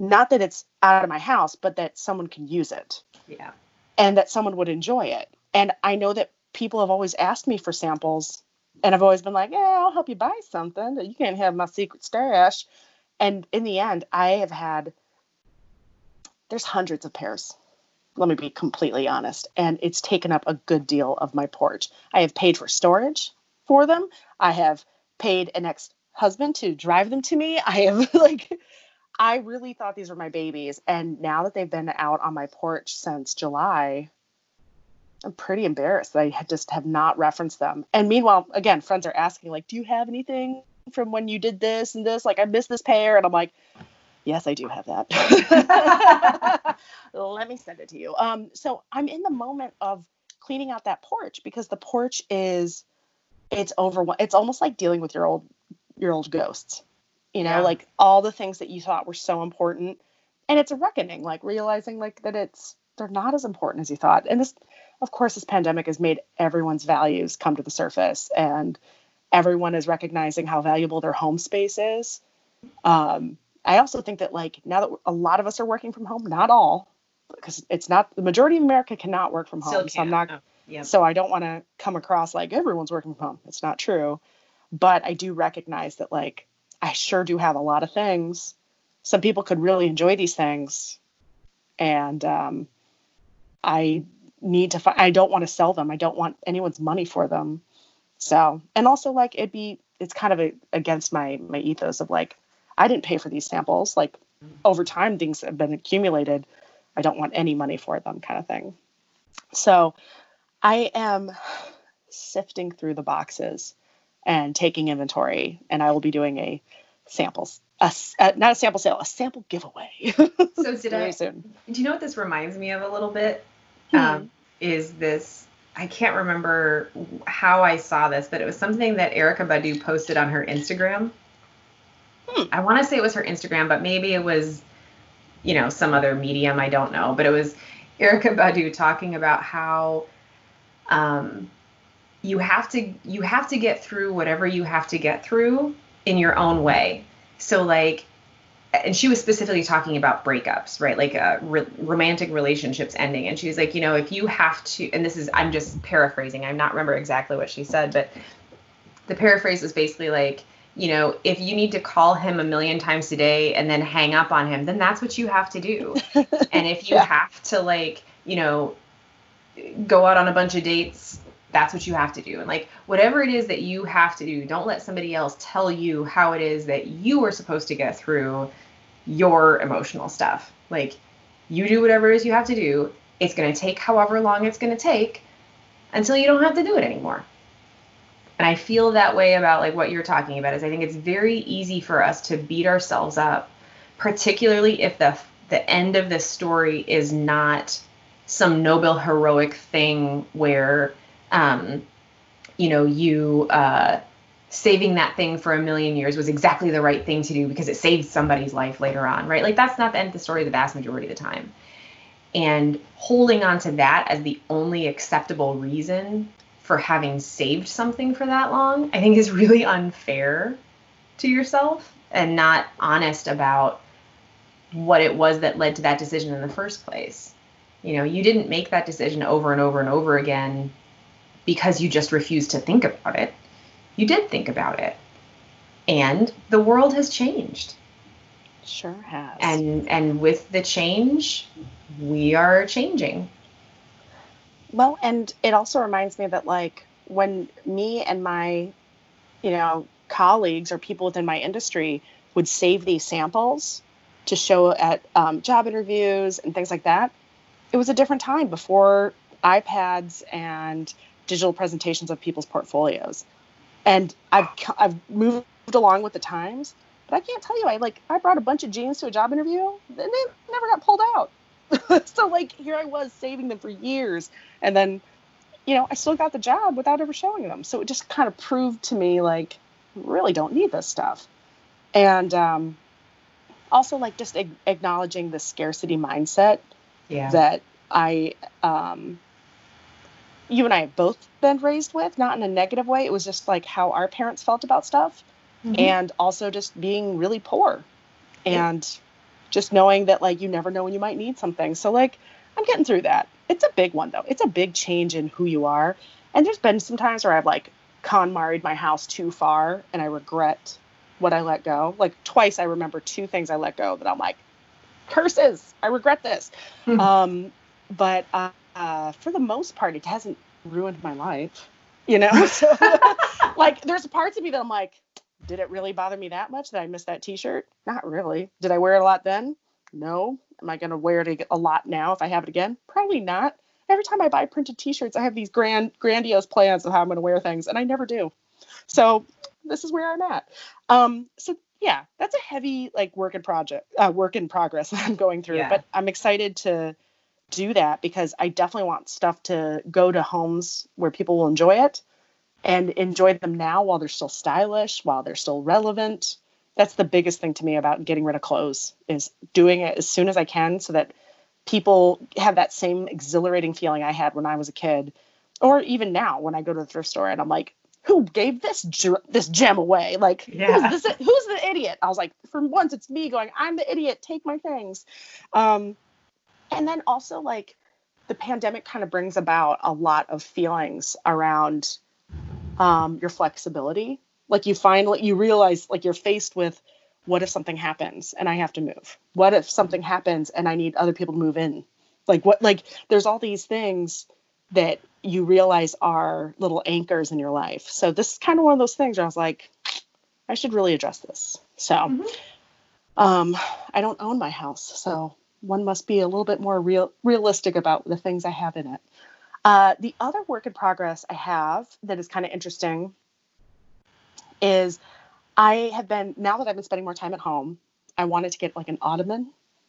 not that it's out of my house, but that someone can use it yeah. and that someone would enjoy it. And I know that people have always asked me for samples, and I've always been like, yeah, I'll help you buy something. You can't have my secret stash. And in the end, I have had there's hundreds of pairs. Let me be completely honest. And it's taken up a good deal of my porch. I have paid for storage for them. I have paid an ex husband to drive them to me. I have like I really thought these were my babies. And now that they've been out on my porch since July, I'm pretty embarrassed that I just have not referenced them. And meanwhile, again, friends are asking, like, do you have anything from when you did this and this? Like, I missed this pair. And I'm like, Yes, I do have that. Let me send it to you. Um, so I'm in the moment of cleaning out that porch because the porch is it's over it's almost like dealing with your old your old ghosts. You know, Yeah. like all the things that you thought were so important. And it's a reckoning, like realizing like that it's they're not as important as you thought. And this of course this pandemic has made everyone's values come to the surface and everyone is recognizing how valuable their home space is. Um, I also think that like now that a lot of us are working from home, not all, because it's not the majority of America cannot work from home. So I'm not Oh, yep. so I don't want to come across like everyone's working from home. It's not true. But I do recognize that like I sure do have a lot of things. Some people could really enjoy these things. And um, I need to find, I don't want to sell them. I don't want anyone's money for them. So, and also like it'd be, it's kind of a, against my, my ethos of like, I didn't pay for these samples. Like over time, things have been accumulated. I don't want any money for them kind of thing. So I am sifting through the boxes and taking inventory, and I will be doing a samples, a, uh, not a sample sale, a sample giveaway. So did I? soon. Do you know what this reminds me of a little bit? Hmm. Um, is this? I can't remember how I saw this, but it was something that Erykah Badu posted on her Instagram. Hmm. I want to say it was her Instagram, but maybe it was, you know, some other medium. I don't know, but it was Erykah Badu talking about how um, you have to you have to get through whatever you have to get through in your own way. So like and she was specifically talking about breakups, right? Like uh, re- romantic relationships ending. And she was like, you know, if you have to, and this is, I'm just paraphrasing, I'm not remember exactly what she said, but the paraphrase was basically like, you know, if you need to call him a million times a day and then hang up on him, then that's what you have to do. and if you Yeah. have to, like, you know, go out on a bunch of dates, that's what you have to do. And like, whatever it is that you have to do, don't let somebody else tell you how it is that you are supposed to get through your emotional stuff. Like, you do whatever it is you have to do. It's going to take however long it's going to take until you don't have to do it anymore. And I feel that way about like what you're talking about is I think it's very easy for us to beat ourselves up, particularly if the the end of the story is not some noble heroic thing where um, you know you uh, saving that thing for a million years was exactly the right thing to do because it saved somebody's life later on, right? Like that's not the end of the story the vast majority of the time. And holding on to that as the only acceptable reason for having saved something for that long, I think is really unfair to yourself and not honest about what it was that led to that decision in the first place. You know, you didn't make that decision over and over and over again because you just refused to think about it. You did think about it. And the world has changed. Sure has. And and with the change, we are changing. Well, and it also reminds me that like when me and my, you know, colleagues or people within my industry would save these samples to show at um, job interviews and things like that, it was a different time before iPads and digital presentations of people's portfolios. And I've I've moved along with the times, but I can't tell you I like I brought a bunch of jeans to a job interview and they never got pulled out. so like here I was saving them for years and then you know i still got the job without ever showing them so it just kind of proved to me like really don't need this stuff and um, also like just ag- acknowledging the scarcity mindset Yeah. that i um, you and i have both been raised with not in a negative way it was just like how our parents felt about stuff Mhm. and also just being really poor and just knowing that like you never know when you might need something. So like i'm getting through that. It's a big one though. It's a big change in who you are. And there's been some times where i've like KonMaried my house too far and i regret what i let go. Like twice i remember two things i let go that i'm like curses. I regret this. Mhm. um but uh, uh, for the most part it hasn't ruined my life you know? So like there's parts of me that i'm like did it really bother me that much that I missed that t-shirt? Not really. Did I wear it a lot then? No. Am I going to wear it a lot now if I have it again? Probably not. Every time I buy printed t-shirts, I have these grand grandiose plans of how I'm going to wear things and I never do. So, this is where I'm at. Um so yeah, that's a heavy like work in project, uh, work in progress that I'm going through. Yeah. But I'm excited to do that because I definitely want stuff to go to homes where people will enjoy it and enjoy them now while they're still stylish, while they're still relevant. That's the biggest thing to me about getting rid of clothes is doing it as soon as I can so that people have that same exhilarating feeling I had when I was a kid or even now when I go to the thrift store and I'm like, who gave this ge- this gem away? Like, Yeah. who's this? Who's the idiot? I was like, for once, it's me going, I'm the idiot. Take my things. Um, and then also like the pandemic kind of brings about a lot of feelings around um, your flexibility. Like you finally you realize like you're faced with what if something happens and I have to move? What if something happens and I need other people to move in? Like what like there's all these things that you realize are little anchors in your life. So this is kind of one of those things where I was like, I should really address this. So Mhm. um I don't own my house, so one must be a little bit more real realistic about the things I have in it. Uh, the other work in progress I have that is kind of interesting is I have been now that I've been spending more time at home, I wanted to get like an ottoman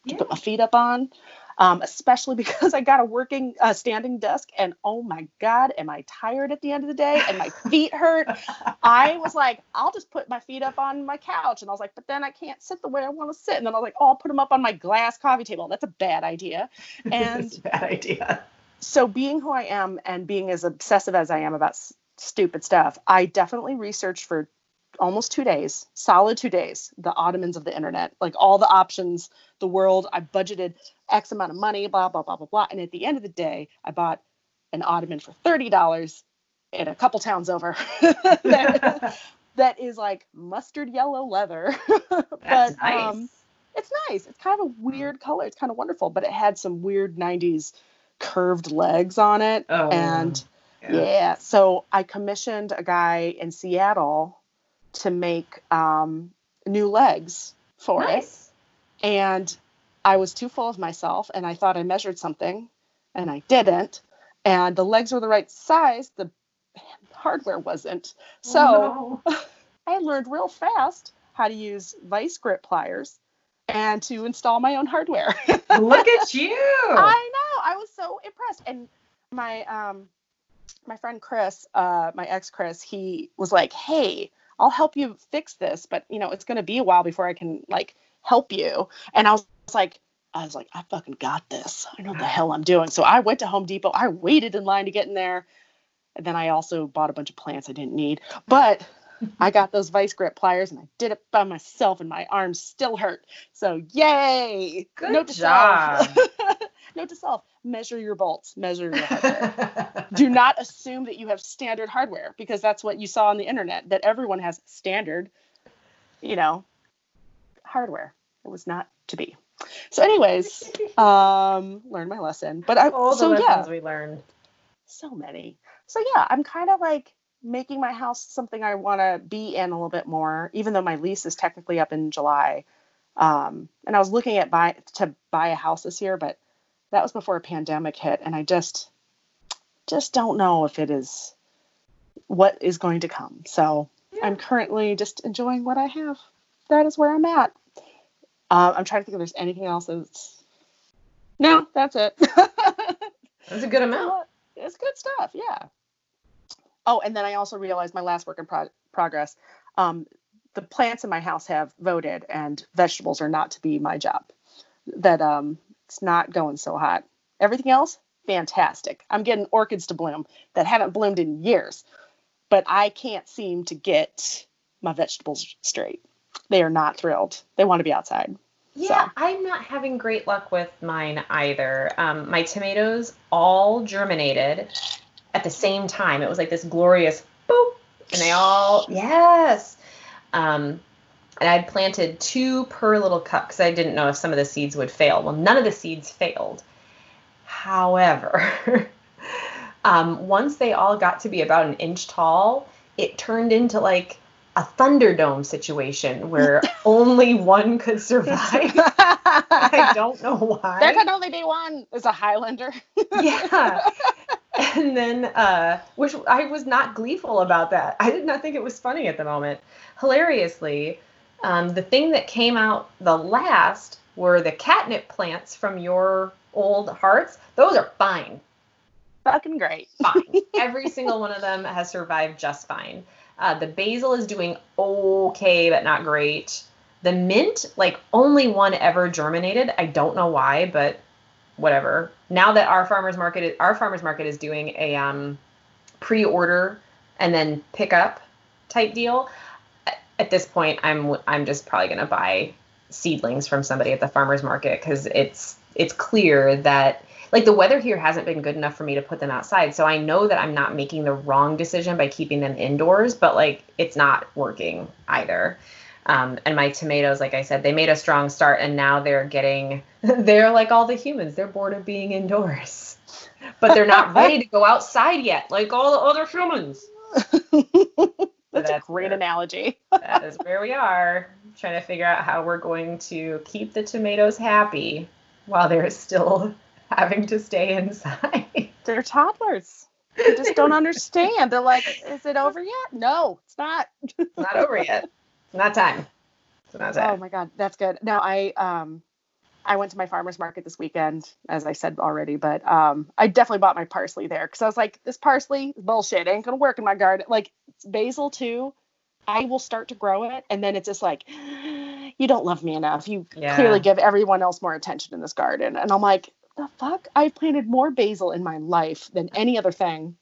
to Yeah. put my feet up on, um, especially because I got a working uh, standing desk and oh my god, am I tired at the end of the day and my feet hurt. I was like, I'll just put my feet up on my couch, and I was like, but then I can't sit the way I want to sit, and then I was like, oh, I'll put them up on my glass coffee table. That's a bad idea. And bad idea. So being who I am and being as obsessive as I am about s- stupid stuff, I definitely researched for almost two days, solid two days, the ottomans of the internet, like all the options, the world. I budgeted X amount of money, blah blah blah blah blah, and at the end of the day, I bought an ottoman for thirty dollars in a couple towns over. that, that is like mustard yellow leather, That's but nice. um, it's nice. It's kind of a weird color. It's kind of wonderful, but it had some weird '90s curved legs on it, oh, and yeah. So I commissioned a guy in Seattle to make um, new legs for it. nice. And I was too full of myself and I thought I measured something and I didn't. And the legs were the right size, the hardware wasn't. So Oh, no. I learned real fast how to use vice grip pliers and to install my own hardware. look at you. I know. I was so impressed. And my um my friend Chris, uh my ex Chris, he was like, "Hey, I'll help you fix this, but you know, it's going to be a while before I can like help you." And I was like I was like, "I fucking got this. I know what the hell I'm doing." So I went to Home Depot. I waited in line to get in there. And then I also bought a bunch of plants I didn't need. But I got those vice grip pliers and I did it by myself and my arms still hurt. So yay! Good Note to job. self. Note to self: measure your bolts, measure your hardware. Do not assume that you have standard hardware because that's what you saw on the internet. That everyone has standard, you know, hardware. It was not to be. So, anyways, um, learned my lesson. But I All the so lessons yeah, we learned. so many. So yeah, I'm kind of like making my house something I want to be in a little bit more, even though my lease is technically up in July. Um, and I was looking at buy to buy a house this year, but that was before a pandemic hit, and I just just don't know if it is what is going to come. So I'm currently just enjoying what I have. That is where I'm at. Uh, I'm trying to think if there's anything else that's. No, that's it. That's a good amount. it's good stuff yeah oh and then i also realized my last work in pro- progress um, the plants in my house have voted and vegetables are not to be my job. That um, it's not going so hot. Everything else fantastic. I'm getting orchids to bloom that haven't bloomed in years but i can't seem to get my vegetables straight. They are not thrilled. They want to be outside Yeah, So. I'm not having great luck with mine either. Um, my tomatoes all germinated at the same time. It was like this glorious boop, and they all yes. Um, and I'd planted two per little cup because I didn't know if some of the seeds would fail. Well, none of the seeds failed. However, um, once they all got to be about an inch tall, it turned into like a Thunderdome situation where only one could survive. I don't know why. there can only be one is a highlander yeah. And then, uh, which I was not gleeful about that. I did not think it was funny at the moment. Hilariously, Um, the thing that came out the last were the catnip plants from your old hearts. Those are fine. Fucking great. Fine. Every single one of them has survived just fine. Uh, the basil is doing okay, but not great. The mint, like only one ever germinated. I don't know why, but whatever. Now that our farmers market, is, our farmers market is doing a um, pre-order and then pick up type deal. At this point, I'm I'm just probably gonna buy seedlings from somebody at the farmers market because it's it's clear that like the weather here hasn't been good enough for me to put them outside. So I know that I'm not making the wrong decision by keeping them indoors, but like it's not working either. Um, and my tomatoes, like I said, they made a strong start and now they're getting, they're like all the humans, they're bored of being indoors, but they're not ready to go outside yet, like all the other humans. that's, that's, a great where, analogy. that is where we are, trying to figure out how we're going to keep the tomatoes happy while they're still having to stay inside. They're toddlers. They just don't understand. They're like, is it over yet? No, it's not. it's not over yet. It's not time. It's not time. Oh my God, that's good. Now I um I went to my farmer's market this weekend, as I said already, but um, I definitely bought my parsley there because I was like, this parsley bullshit ain't gonna work in my garden. Like basil too, I will start to grow it, and then it's just like, you don't love me enough. You yeah. clearly give everyone else more attention in this garden, and I'm like, the fuck? I've planted more basil in my life than any other thing.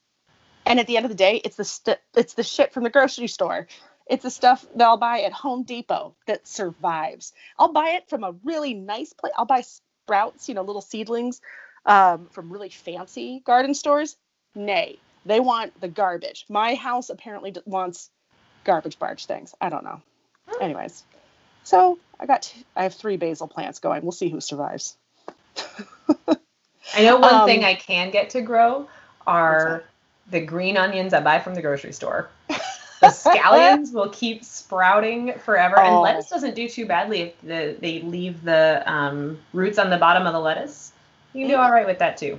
And at the end of the day, it's the st- it's the shit from the grocery store. It's the stuff that I'll buy at Home Depot that survives. I'll buy it from a really nice place. I'll buy sprouts, you know, little seedlings um, from really fancy garden stores. Nay, they want the garbage. My house apparently wants garbage barge things. I don't know. Anyways, so I got t- I have three basil plants going. We'll see who survives. I know one um, thing I can get to grow are the green onions I buy from the grocery store. The scallions will keep sprouting forever, oh. and lettuce doesn't do too badly if the, they leave the um, roots on the bottom of the lettuce. You can do all right with that too.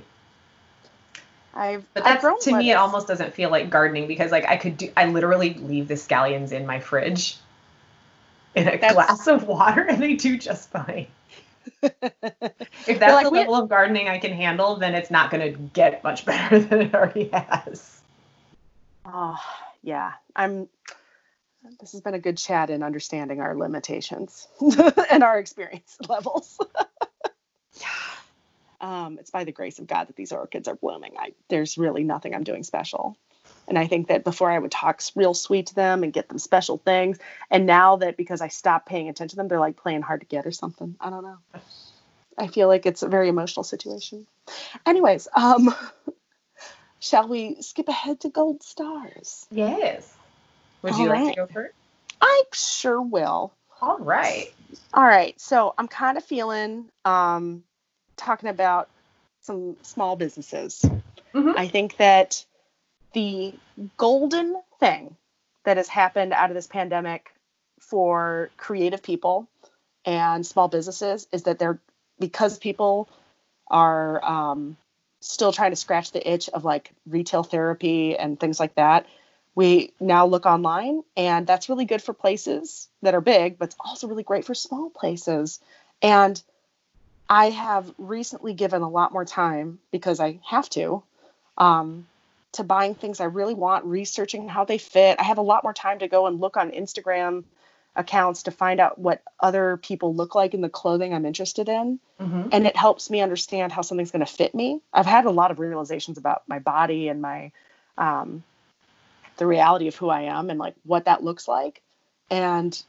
I've but that's I've to lettuce. me it almost doesn't feel like gardening because like I could do I literally leave the scallions in my fridge in a that's, glass of water and they do just fine. if that's like, the level of gardening I can handle, then it's not going to get much better than it already has. Oh, yeah. I'm. This has been a good chat in understanding our limitations and our experience levels. yeah. Um, it's by the grace of God that these orchids are blooming. I, there's really nothing I'm doing special. And I think that before I would talk real sweet to them and get them special things. And now that because I stopped paying attention to them, they're like playing hard to get or something. I don't know. I feel like it's a very emotional situation. Anyways, um, shall we skip ahead to gold stars? Yes. Would you like to go first? I sure will. All right. All right. So I'm kind of feeling um, talking about some small businesses. Mm-hmm. I think that the golden thing that has happened out of this pandemic for creative people and small businesses is that they're because people are um, still trying to scratch the itch of like retail therapy and things like that we now look online and that's really good for places that are big but it's also really great for small places and i have recently given a lot more time because i have to um, to buying things I really want, researching how they fit. I have a lot more time to go and look on Instagram accounts to find out what other people look like in the clothing I'm interested in. Mm-hmm. And it helps me understand how something's going to fit me. I've had a lot of realizations about my body and my, um, the reality of who I am and like what that looks like. And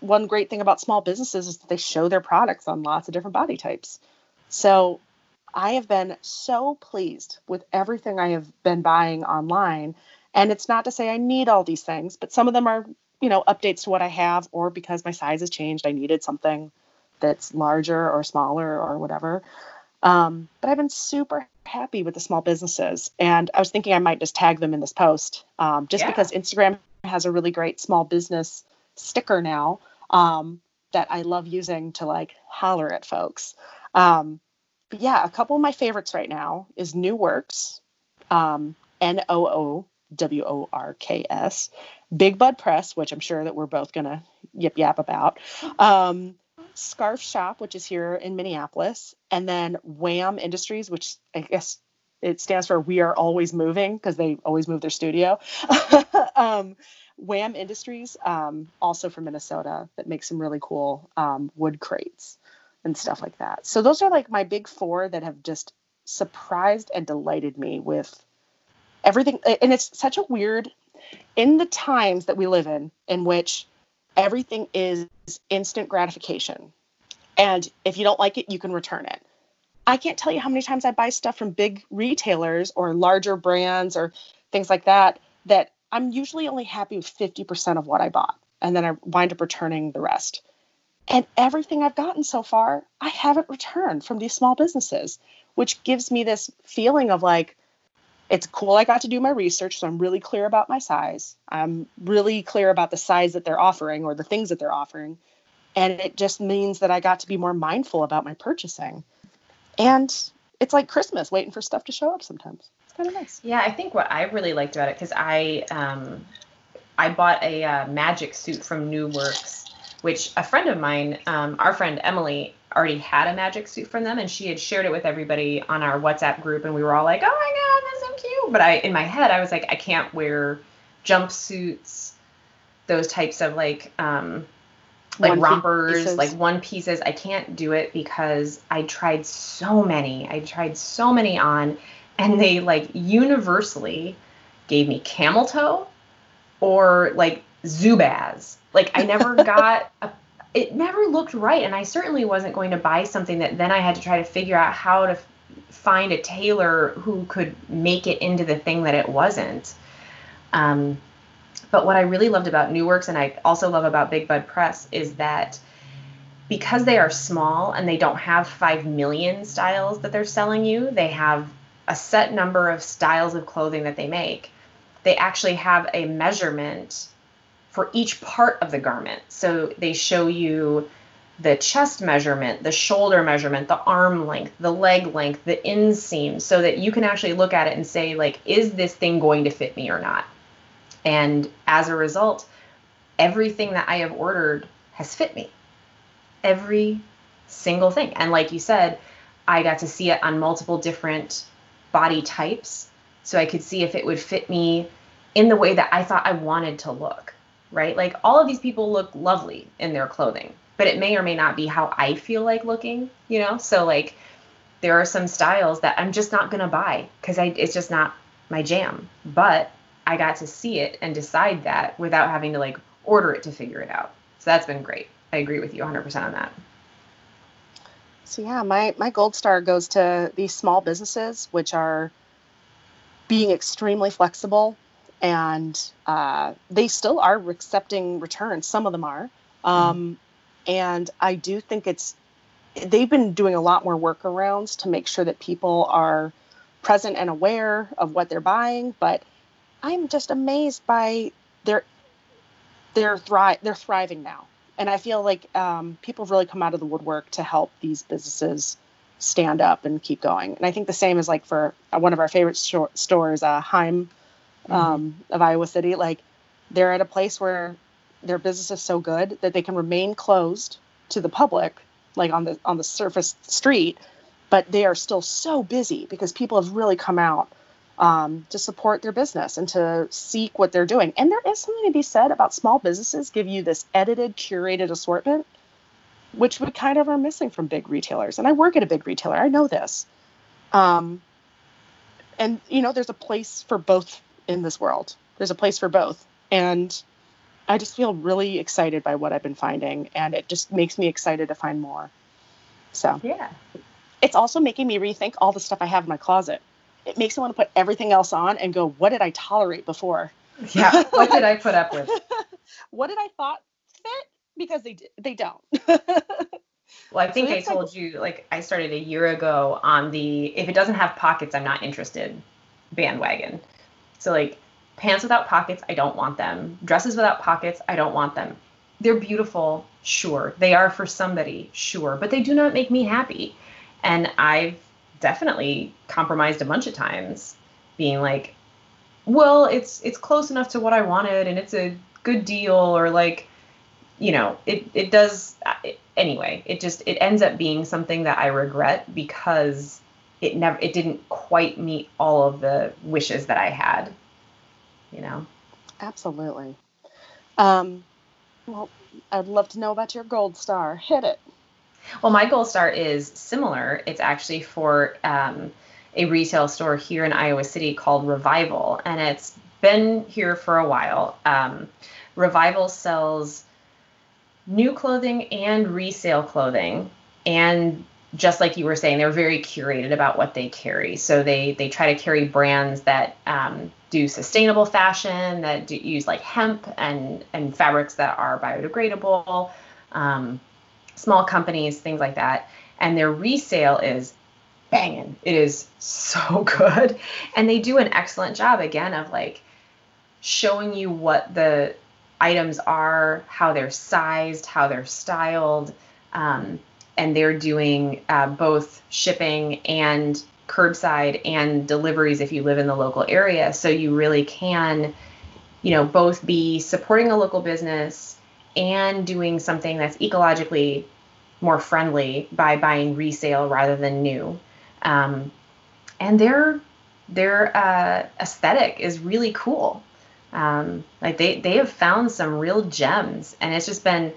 one great thing about small businesses is that they show their products on lots of different body types. So I have been so pleased with everything I have been buying online. And it's not to say I need all these things, but some of them are, you know, updates to what I have, or because my size has changed, I needed something that's larger or smaller or whatever. Um, but I've been super happy with the small businesses. And I was thinking I might just tag them in this post um, just yeah. because Instagram has a really great small business sticker now um, that I love using to like holler at folks. Um, but yeah, a couple of my favorites right now is Nooworks, um, N O O W O R K S. Big Bud Press, which I'm sure that we're both gonna yip yap about. Um, Scarf Shop, which is here in Minneapolis, and then WAAM Industries, which I guess it stands for We Are Always Moving because they always move their studio. um, WAAM Industries, um, also from Minnesota, that makes some really cool um, wood crates and stuff like that. So those are like my big four that have just surprised and delighted me with everything. And it's such a weird, in the times that we live in, in which everything is instant gratification. And if you don't like it, you can return it. I can't tell you how many times I buy stuff from big retailers or larger brands or things like that that I'm usually only happy with 50% of what I bought. And then I wind up returning the rest. And everything I've gotten so far, I haven't returned from these small businesses, which gives me this feeling of like, it's cool I got to do my research, so I'm really clear about my size. I'm really clear about the size that they're offering or the things that they're offering. And it just means that I got to be more mindful about my purchasing. And it's like Christmas, waiting for stuff to show up sometimes. It's kind of nice. Yeah, I think what I really liked about it, because I, um, I bought a uh, magic suit from Nooworks, which a friend of mine, um, our friend Emily, already had a magic suit from them, and she had shared it with everybody on our WhatsApp group, and we were all like, "Oh my god, that's so cute!" But I, in my head, I was like, I can't wear jumpsuits, those types of like, um, like One rompers, pieces. like one pieces. I can't do it because I tried so many. I tried so many on, and they like universally gave me camel toe or like Zubaz. Like I never got a it never looked right and I certainly wasn't going to buy something that then I had to try to figure out how to find a tailor who could make it into the thing that it wasn't. Um, but what I really loved about Nooworks and I also love about Big Bud Press is that because they are small and they don't have 5 million styles that they're selling you, they have a set number of styles of clothing that they make. They actually have a measurement for each part of the garment. So they show you the chest measurement, the shoulder measurement, the arm length, the leg length, the inseam, so that you can actually look at it and say, like, is this thing going to fit me or not? And as a result, everything that I have ordered has fit me. Every single thing. And like you said, I got to see it on multiple different body types. So I could see if it would fit me in the way that I thought I wanted to look, right? Like all of these people look lovely in their clothing, but it may or may not be how I feel like looking, you know? So like there are some styles that I'm just not going to buy cuz I it's just not my jam. But I got to see it and decide that without having to like order it to figure it out. So that's been great. I agree with you 100% on that. So yeah, my my gold star goes to these small businesses, which are being extremely flexible, and uh, they still are accepting returns. Some of them are, um, and I do think it's they've been doing a lot more workarounds to make sure that people are present and aware of what they're buying. But I'm just amazed by their they're thri- they're thriving now and I feel like um, people have really come out of the woodwork to help these businesses stand up and keep going. And I think the same is like for one of our favorite stores, uh, Heim um, of Iowa City. Like they're at a place where their business is so good that they can remain closed to the public, like on the on the surface street, but they are still so busy because people have really come out um, to support their business and to seek what they're doing. And there is something to be said about small businesses give you this edited, curated assortment, which we kind of are missing from big retailers. And I work at a big retailer, I know this. Um, and, you know, there's a place for both in this world, there's a place for both. And I just feel really excited by what I've been finding, and it just makes me excited to find more. So, Yeah. it's also making me rethink all the stuff I have in my closet. It makes me want to put everything else on and go, what did I tolerate before? Yeah. What did I put up with? what did I thought fit? Because they they don't. Well, I think So I it's like- told you like I started a year ago on the if it doesn't have pockets, I'm not interested bandwagon. So like pants without pockets, I don't want them. Dresses without pockets, I don't want them. They're beautiful, sure. They are for somebody, sure, but they do not make me happy. And I've definitely compromised a bunch of times being like well, it's it's close enough to what I wanted, and it's a good deal, or like, you know, it it does. Uh, it, anyway, it just it ends up being something that I regret because it never it didn't quite meet all of the wishes that I had. You know. Absolutely. Um, well, I'd love to know about your gold star. Hit it. Well, my gold star is similar. It's actually for um, a retail store here in Iowa City called Revival, and it's been here for a while. Um, Revival sells new clothing and resale clothing, and just like you were saying, they're very curated about what they carry. So they they try to carry brands that um, do sustainable fashion, that do, use like hemp and and fabrics that are biodegradable. Um, small companies, things like that, and their resale is banging. It is so good, and they do an excellent job again of like showing you what the items are, how they're sized, how they're styled. Um, and they're doing uh, both shipping and curbside and deliveries if you live in the local area. So you really can, you know, both be supporting a local business and doing something that's ecologically more friendly by buying resale rather than new. Um, and their their uh, aesthetic is really cool. Um, like they they have found some real gems, and it's just been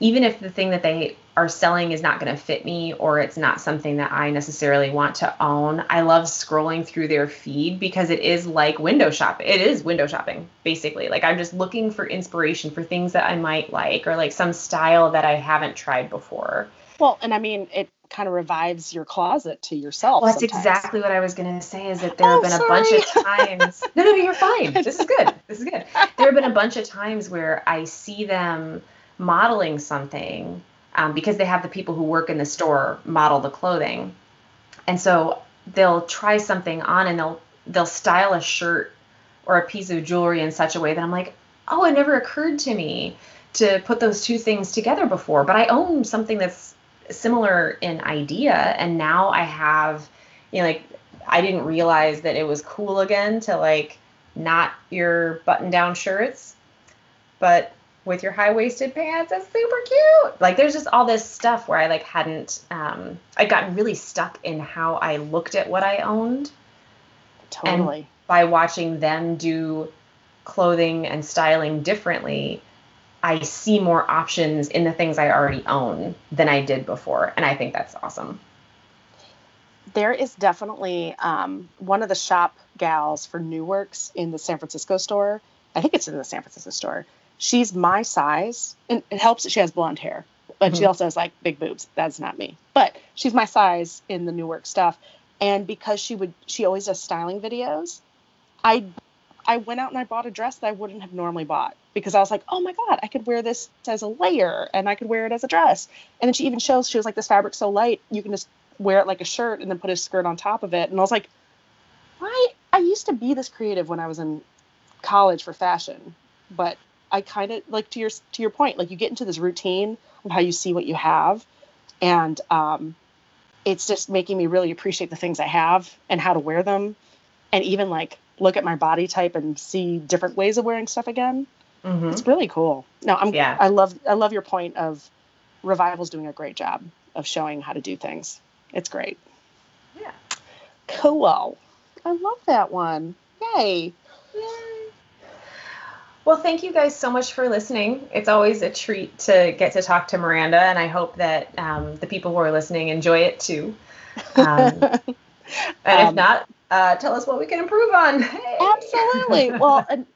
even if the thing that they are selling is not going to fit me or it's not something that I necessarily want to own, I love scrolling through their feed because it is like window shopping. It is window shopping, basically. Like I'm just looking for inspiration for things that I might like or like some style that I haven't tried before. Well, and I mean, it kind of revives your closet to yourself. Well, that's sometimes. exactly what I was going to say is that there oh, have Oh, been a bunch of times. no, no, you're fine. This is good. This is good. There have been a bunch of times where I see them modeling something um, because they have the people who work in the store model the clothing. And so they'll try something on and they'll they'll style a shirt or a piece of jewelry in such a way that I'm like, oh, it never occurred to me to put those two things together before. But I own something that's similar in idea, and now I have, you know, like I didn't realize that it was cool again to like not your button down shirts, but with your high waisted pants. That's super cute. Like there's just all this stuff where I like hadn't um I gotten really stuck in how I looked at what I owned Totally. by watching them do clothing and styling differently. I see more options in the things I already own than I did before. And I think that's awesome. there is definitely um, one of the shop gals for Nooworks in the San Francisco store. I think it's in the San Francisco store. She's my size, and it helps that she has blonde hair, but she Mhm. also has like big boobs. That's not me, but she's my size in the New Work stuff. And because she would, she always does styling videos. I, I went out and I bought a dress that I wouldn't have normally bought because I was like, oh my god, I could wear this as a layer and I could wear it as a dress. And then she even shows she was like, this fabric's so light, you can just wear it like a shirt and then put a skirt on top of it. And I was like, why? I used to be this creative when I was in college for fashion, but I kind of like to your to your point, like you get into this routine of how you see what you have, and um, it's just making me really appreciate the things I have and how to wear them, and even like look at my body type and see different ways of wearing stuff again. Mm-hmm. It's really cool. No, I'm Yeah. I love I love your point of revival's doing a great job of showing how to do things. It's great. Yeah. Cool. I love that one. Yay. Well, thank you guys so much for listening. It's always a treat to get to talk to Miranda, and I hope that um, the people who are listening enjoy it too. Um, and if Um, not, uh, tell us what we can improve on. Hey. Absolutely. Well, and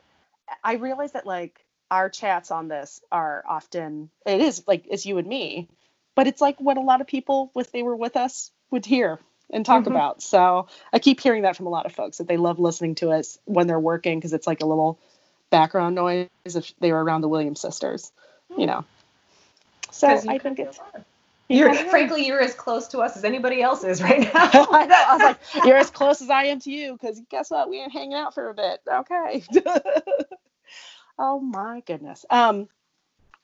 I realize that like our chats on this are often it is like it's you and me, but it's like what a lot of people if they were with us would hear and talk Mhm. about. So I keep hearing that from a lot of folks that they love listening to us when they're working because it's like a little background noise if they were around the Williams sisters, you know. So you I could think it's You're, Yeah. frankly, you're as close to us as anybody else is right now. I know. I was like, you're as close as I am to you because guess what? We ain't hanging out for a bit. Okay. oh my goodness. Um,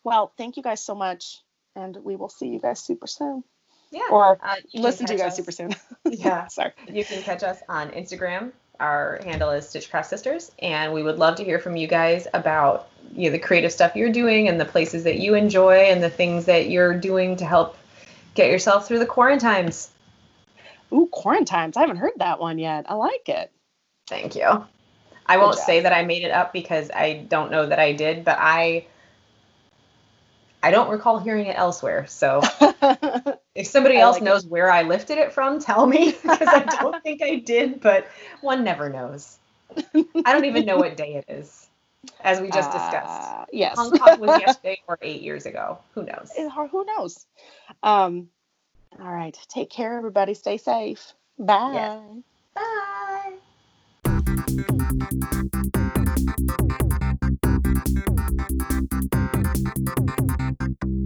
well, thank you guys so much, and we will see you guys super soon, yeah. or Uh, listen to you guys us- super soon. Yeah. Sorry. You can catch us on Instagram Our handle is Stitchcraft Sisters, and we would love to hear from you guys about you know, the creative stuff you're doing and the places that you enjoy and the things that you're doing to help get yourself through the quarantines. Ooh, quarantines. I haven't heard that one yet. I like it. Thank you. I won't say that I made it up because I don't know that I did, but I I don't recall hearing it elsewhere. So if somebody else like knows it. where I lifted it from, tell me because I don't think I did, but one never knows. I don't even know what day it is, as we just discussed. Uh, yes. Hong Kong was yesterday or eight years ago. Who knows? who knows? Um, all right. Take care, everybody. Stay safe. Bye. Yes. Bye.